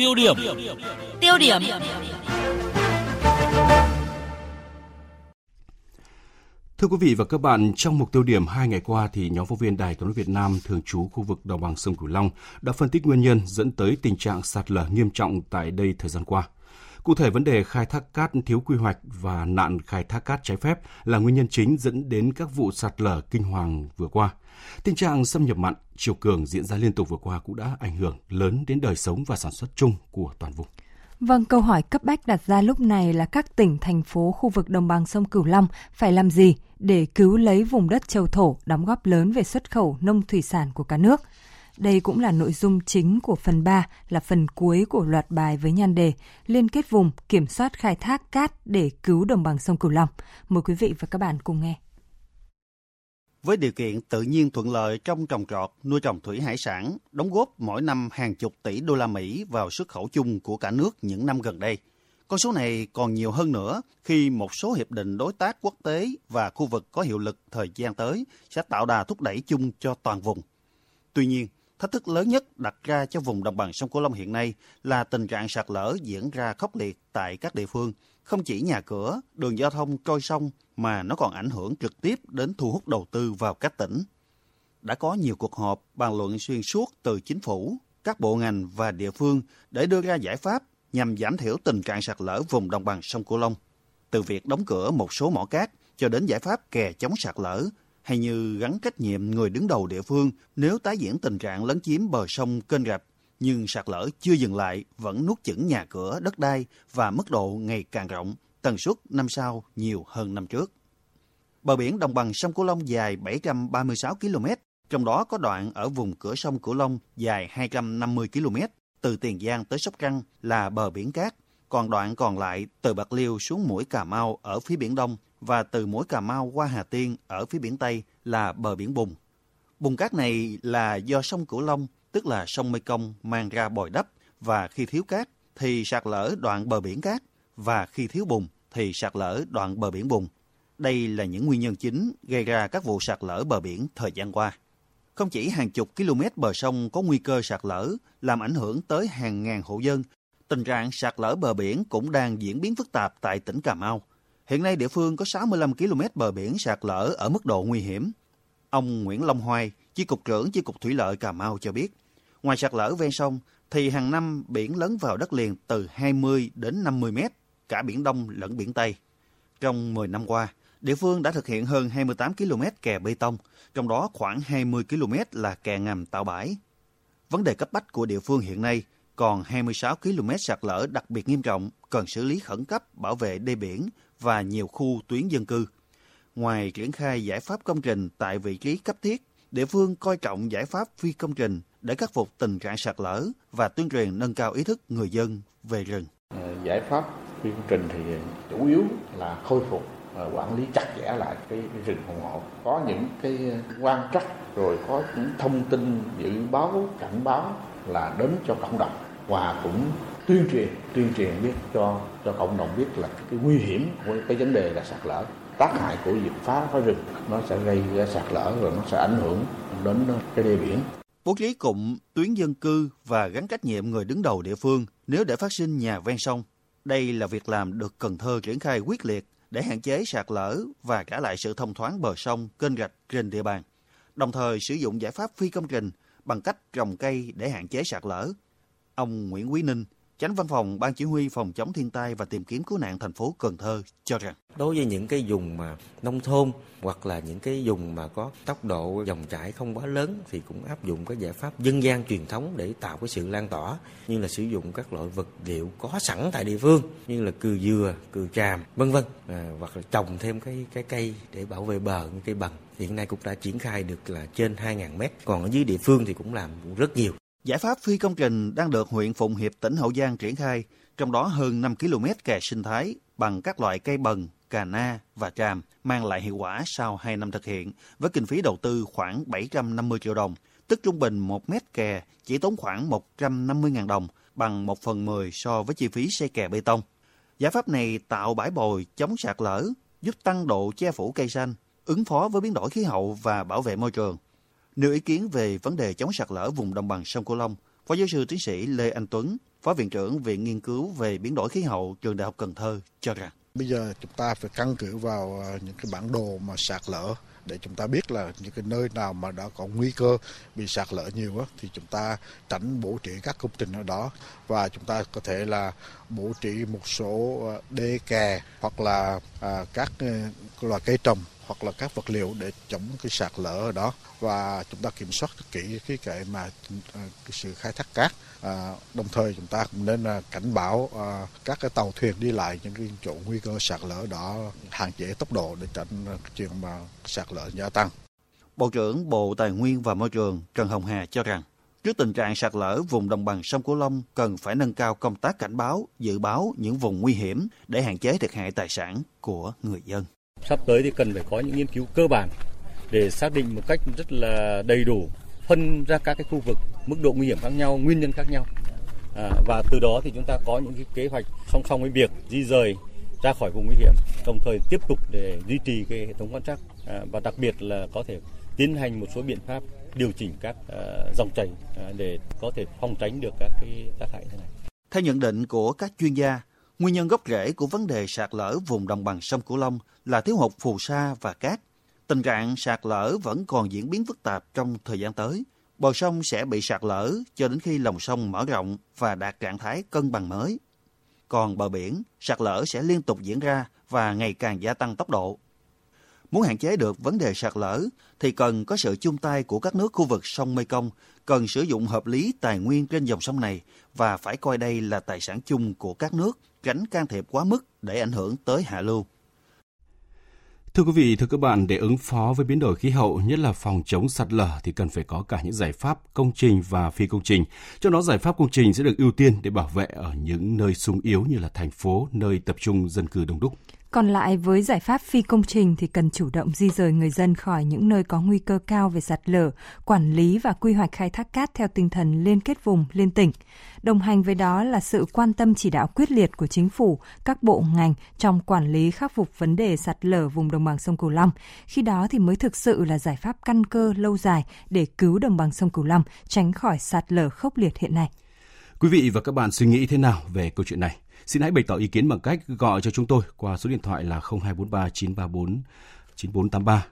Tiêu điểm. Tiêu điểm. Thưa quý vị và các bạn, trong mục tiêu điểm hai ngày qua thì nhóm phóng viên Đài Tiếng nói Việt Nam thường trú khu vực đồng bằng sông Cửu Long đã phân tích nguyên nhân dẫn tới tình trạng sạt lở nghiêm trọng tại đây thời gian qua. Cụ thể vấn đề khai thác cát thiếu quy hoạch và nạn khai thác cát trái phép là nguyên nhân chính dẫn đến các vụ sạt lở kinh hoàng vừa qua. Tình trạng xâm nhập mặn, chiều cường diễn ra liên tục vừa qua cũng đã ảnh hưởng lớn đến đời sống và sản xuất chung của toàn vùng. Vâng, câu hỏi cấp bách đặt ra lúc này là các tỉnh, thành phố, khu vực đồng bằng sông Cửu Long phải làm gì để cứu lấy vùng đất châu thổ đóng góp lớn về xuất khẩu nông thủy sản của cả nước. Đây cũng là nội dung chính của phần 3 là phần cuối của loạt bài với nhan đề Liên kết vùng kiểm soát khai thác cát để cứu đồng bằng sông Cửu Long. Mời quý vị và các bạn cùng nghe. Với điều kiện tự nhiên thuận lợi trong trồng trọt, nuôi trồng thủy hải sản, đóng góp mỗi năm hàng chục tỷ đô la Mỹ vào xuất khẩu chung của cả nước những năm gần đây. Con số này còn nhiều hơn nữa khi một số hiệp định đối tác quốc tế và khu vực có hiệu lực thời gian tới sẽ tạo đà thúc đẩy chung cho toàn vùng. Tuy nhiên, thách thức lớn nhất đặt ra cho vùng đồng bằng sông Cửu Long hiện nay là tình trạng sạt lở diễn ra khốc liệt tại các địa phương, không chỉ nhà cửa, đường giao thông trôi sông mà nó còn ảnh hưởng trực tiếp đến thu hút đầu tư vào các tỉnh. Đã có nhiều cuộc họp bàn luận xuyên suốt từ chính phủ, các bộ ngành và địa phương để đưa ra giải pháp nhằm giảm thiểu tình trạng sạt lở vùng đồng bằng sông Cửu Long. Từ việc đóng cửa một số mỏ cát cho đến giải pháp kè chống sạt lở, hay như gắn trách nhiệm người đứng đầu địa phương nếu tái diễn tình trạng lấn chiếm bờ sông kênh rạch nhưng sạt lở chưa dừng lại vẫn nuốt chửng nhà cửa, đất đai và mức độ ngày càng rộng, tần suất năm sau nhiều hơn năm trước. Bờ biển đồng bằng sông Cửu Long dài 736 km, trong đó có đoạn ở vùng cửa sông Cửu Long dài 250 km, từ Tiền Giang tới Sóc Trăng là bờ biển cát, còn đoạn còn lại từ Bạc Liêu xuống mũi Cà Mau ở phía biển Đông và từ mũi Cà Mau qua Hà Tiên ở phía biển Tây là bờ biển Bùng. Bùn cát này là do sông Cửu Long, tức là sông Mekong mang ra bồi đắp và khi thiếu cát thì sạt lở đoạn bờ biển cát và khi thiếu bùn thì sạt lở đoạn bờ biển bùn. Đây là những nguyên nhân chính gây ra các vụ sạt lở bờ biển thời gian qua. Không chỉ hàng chục km bờ sông có nguy cơ sạt lở, làm ảnh hưởng tới hàng ngàn hộ dân, tình trạng sạt lở bờ biển cũng đang diễn biến phức tạp tại tỉnh Cà Mau. Hiện nay địa phương có 65 km bờ biển sạt lở ở mức độ nguy hiểm. Ông Nguyễn Long Hoài, Chi cục trưởng Chi cục Thủy lợi Cà Mau cho biết, ngoài sạt lở ven sông thì hàng năm biển lớn vào đất liền từ 20 đến 50 mét, cả biển Đông lẫn biển Tây. Trong 10 năm qua, địa phương đã thực hiện hơn 28 km kè bê tông, trong đó khoảng 20 km là kè ngầm tạo bãi. Vấn đề cấp bách của địa phương hiện nay còn 26 km sạt lở đặc biệt nghiêm trọng cần xử lý khẩn cấp bảo vệ đê biển và nhiều khu tuyến dân cư. Ngoài triển khai giải pháp công trình tại vị trí cấp thiết, địa phương coi trọng giải pháp phi công trình để khắc phục tình trạng sạt lở và tuyên truyền nâng cao ý thức người dân về rừng. Ờ, giải pháp phi công trình thì chủ yếu là khôi phục quản lý chặt chẽ lại cái rừng phòng hộ có những cái quan trắc rồi có những thông tin dự báo cảnh báo là đến cho cộng đồng và cũng tuyên truyền tuyên truyền biết cho cho cộng đồng biết là cái nguy hiểm của cái vấn đề là sạt lở tác hại của việc phá phá rừng nó sẽ gây ra sạt lở rồi nó sẽ ảnh hưởng đến cái đê biển bố trí cụm tuyến dân cư và gắn trách nhiệm người đứng đầu địa phương nếu để phát sinh nhà ven sông đây là việc làm được Cần Thơ triển khai quyết liệt để hạn chế sạt lở và trả lại sự thông thoáng bờ sông, kênh rạch trên địa bàn. Đồng thời sử dụng giải pháp phi công trình bằng cách trồng cây để hạn chế sạt lở. Ông Nguyễn Quý Ninh, Chánh văn phòng Ban Chỉ huy Phòng chống thiên tai và tìm kiếm cứu nạn thành phố Cần Thơ cho rằng. Đối với những cái vùng mà nông thôn hoặc là những cái vùng mà có tốc độ dòng chảy không quá lớn thì cũng áp dụng các giải pháp dân gian truyền thống để tạo cái sự lan tỏa như là sử dụng các loại vật liệu có sẵn tại địa phương như là cừ dừa, cừ tràm, vân vân à, hoặc là trồng thêm cái cái cây để bảo vệ bờ như cây bằng. Hiện nay cũng đã triển khai được là trên 2.000 mét còn ở dưới địa phương thì cũng làm cũng rất nhiều. Giải pháp phi công trình đang được huyện Phụng Hiệp tỉnh Hậu Giang triển khai, trong đó hơn 5 km kè sinh thái bằng các loại cây bần, cà na và tràm mang lại hiệu quả sau 2 năm thực hiện với kinh phí đầu tư khoảng 750 triệu đồng, tức trung bình 1 mét kè chỉ tốn khoảng 150.000 đồng, bằng 1 phần 10 so với chi phí xây kè bê tông. Giải pháp này tạo bãi bồi chống sạt lở, giúp tăng độ che phủ cây xanh, ứng phó với biến đổi khí hậu và bảo vệ môi trường. Nêu ý kiến về vấn đề chống sạt lở vùng đồng bằng sông Cửu Long, Phó giáo sư tiến sĩ Lê Anh Tuấn, Phó Viện trưởng Viện Nghiên cứu về biến đổi khí hậu Trường Đại học Cần Thơ cho rằng. Bây giờ chúng ta phải căn cứ vào ờ, những cái bản đồ mà sạt lở để chúng ta biết là những cái nơi nào mà đã có nguy cơ bị sạt lở nhiều á, thì chúng ta tránh bố trí các công trình ở đó. Và chúng ta có thể là bố trí một số ờ, đê kè hoặc là ờ, các loại cây trồng hoặc là các vật liệu để chống cái sạt lở ở đó và chúng ta kiểm soát kỹ cái kệ mà à, cái sự khai thác cát à, đồng thời chúng ta cũng nên à, cảnh báo à, các cái tàu thuyền đi lại những cái chỗ nguy cơ sạt lở đó hạn chế tốc độ để tránh à, chuyện mà sạt lở gia tăng. Bộ trưởng Bộ Tài nguyên và Môi trường Trần Hồng Hà cho rằng Trước tình trạng sạt lở vùng đồng bằng sông Cửu Long cần phải nâng cao công tác cảnh báo, dự báo những vùng nguy hiểm để hạn chế thiệt hại tài sản của người dân. Sắp tới thì cần phải có những nghiên cứu cơ bản để xác định một cách rất là đầy đủ, phân ra các cái khu vực mức độ nguy hiểm khác nhau, nguyên nhân khác nhau. À, và từ đó thì chúng ta có những cái kế hoạch song song với việc di rời ra khỏi vùng nguy hiểm, đồng thời tiếp tục để duy trì cái hệ thống quan trắc à, và đặc biệt là có thể tiến hành một số biện pháp điều chỉnh các uh, dòng chảy uh, để có thể phòng tránh được các cái tác hại thế này. Theo nhận định của các chuyên gia, nguyên nhân gốc rễ của vấn đề sạt lở vùng đồng bằng sông Cửu Long là thiếu hụt phù sa và cát. Tình trạng sạt lở vẫn còn diễn biến phức tạp trong thời gian tới. Bờ sông sẽ bị sạt lở cho đến khi lòng sông mở rộng và đạt trạng thái cân bằng mới. Còn bờ biển, sạt lở sẽ liên tục diễn ra và ngày càng gia tăng tốc độ. Muốn hạn chế được vấn đề sạt lở thì cần có sự chung tay của các nước khu vực sông Mekong, cần sử dụng hợp lý tài nguyên trên dòng sông này và phải coi đây là tài sản chung của các nước, tránh can thiệp quá mức để ảnh hưởng tới hạ lưu. Thưa quý vị, thưa các bạn, để ứng phó với biến đổi khí hậu, nhất là phòng chống sạt lở thì cần phải có cả những giải pháp công trình và phi công trình. Trong đó giải pháp công trình sẽ được ưu tiên để bảo vệ ở những nơi sung yếu như là thành phố, nơi tập trung dân cư đông đúc. Còn lại với giải pháp phi công trình thì cần chủ động di rời người dân khỏi những nơi có nguy cơ cao về sạt lở, quản lý và quy hoạch khai thác cát theo tinh thần liên kết vùng, liên tỉnh. Đồng hành với đó là sự quan tâm chỉ đạo quyết liệt của chính phủ, các bộ ngành trong quản lý khắc phục vấn đề sạt lở vùng đồng bằng sông Cửu Long. Khi đó thì mới thực sự là giải pháp căn cơ lâu dài để cứu đồng bằng sông Cửu Long tránh khỏi sạt lở khốc liệt hiện nay. Quý vị và các bạn suy nghĩ thế nào về câu chuyện này? Xin hãy bày tỏ ý kiến bằng cách gọi cho chúng tôi qua số điện thoại là 0243 934 9483